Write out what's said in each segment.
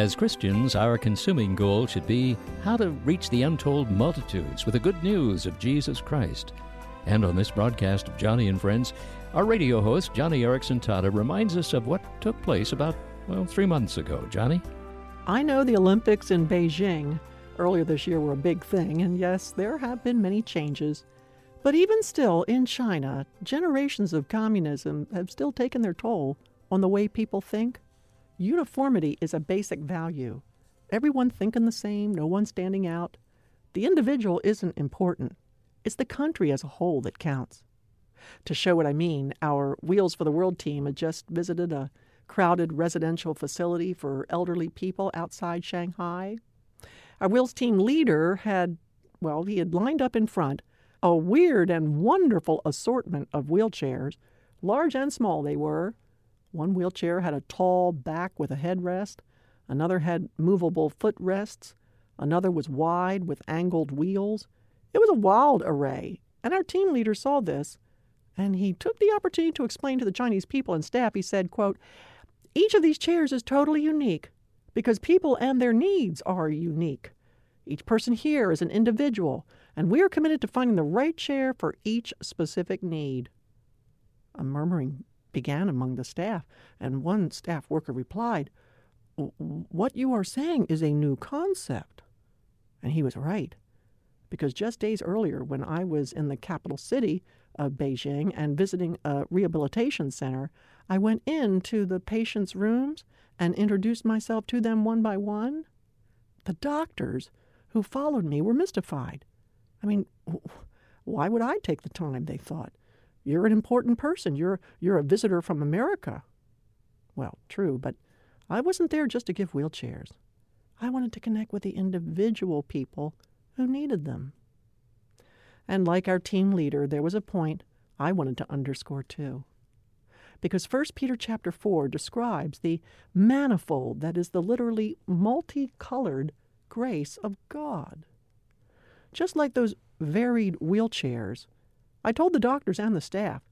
As Christians, our consuming goal should be how to reach the untold multitudes with the good news of Jesus Christ. And on this broadcast of Joni and Friends, our radio host, Joni Eareckson Tada, reminds us of what took place about, well, three months ago. Joni? I know the Olympics in Beijing earlier this year were a big thing, and yes, there have been many changes. But even still, in China, generations of communism have still taken their toll on the way people think. Uniformity is a basic value. Everyone thinking the same, no one standing out. The individual isn't important. It's the country as a whole that counts. To show what I mean, our Wheels for the World team had just visited a crowded residential facility for elderly people outside Shanghai. Our Wheels team leader had, well, he had lined up in front a weird and wonderful assortment of wheelchairs, large and small they were. One wheelchair had a tall back with a headrest, another had movable footrests, another was wide with angled wheels. It was a wild array, and our team leader saw this, and he took the opportunity to explain to the Chinese people and staff. He said, quote, Each of these chairs is totally unique because people and their needs are unique. Each person here is an individual, and we are committed to finding the right chair for each specific need. A murmuring began among the staff, and one staff worker replied, What you are saying is a new concept. And he was right, because just days earlier, when I was in the capital city of Beijing and visiting a rehabilitation center, I went into the patients' rooms and introduced myself to them one by one. The doctors who followed me were mystified. I mean, why would I take the time, they thought. You're an important person. You're, you're a visitor from America. Well, true, but I wasn't there just to give wheelchairs. I wanted to connect with the individual people who needed them. And like our team leader, there was a point I wanted to underscore too. Because 1 Peter chapter 4 describes the manifold, that is the literally multicolored grace of God. Just like those varied wheelchairs, I told the doctors and the staff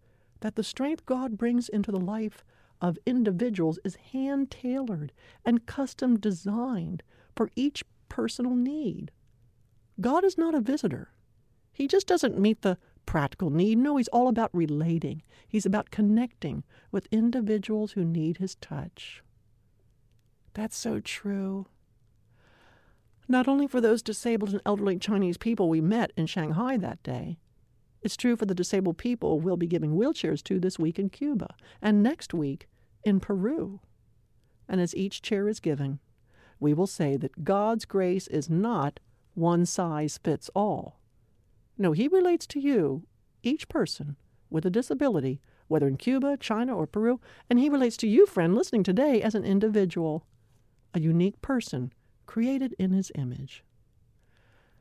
that the strength God brings into the life of individuals is hand tailored and custom designed for each personal need. God is not a visitor. He just doesn't meet the practical need. No, he's all about relating. He's about connecting with individuals who need his touch. That's so true. Not only for those disabled and elderly Chinese people we met in Shanghai that day, it's true for the disabled people we'll be giving wheelchairs to this week in Cuba and next week in Peru. And as each chair is given, we will say that God's grace is not one size fits all. No, He relates to you, each person with a disability, whether in Cuba, China, or Peru, and He relates to you, friend, listening today as an individual, a unique person created in His image.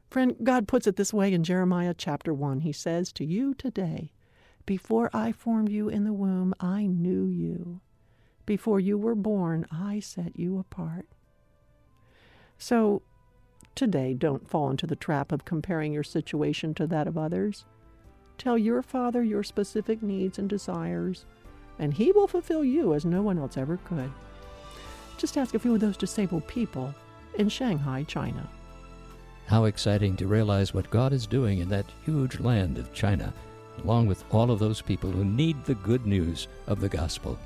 Friend, God puts it this way in Jeremiah chapter 1. He says to you today, Before I formed you in the womb, I knew you. Before you were born, I set you apart. So, today, don't fall into the trap of comparing your situation to that of others. Tell your Father your specific needs and desires, and He will fulfill you as no one else ever could. Just ask a few of those disabled people in Shanghai, China. How exciting to realize what God is doing in that huge land of China, along with all of those people who need the good news of the gospel.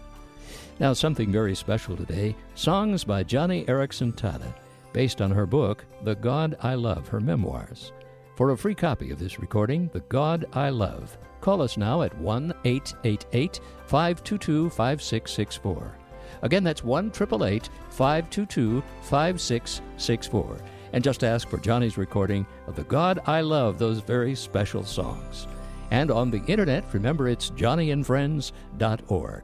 Now, something very special today songs by Joni Eareckson Tada, based on her book, The God I Love, her memoirs. For a free copy of this recording, The God I Love, call us now at 1 888 522 5664. Again, that's 1 522 5664 and just ask for Joni's recording of the God I Love, those very special songs. And on the internet, remember it's joniandfriends.org.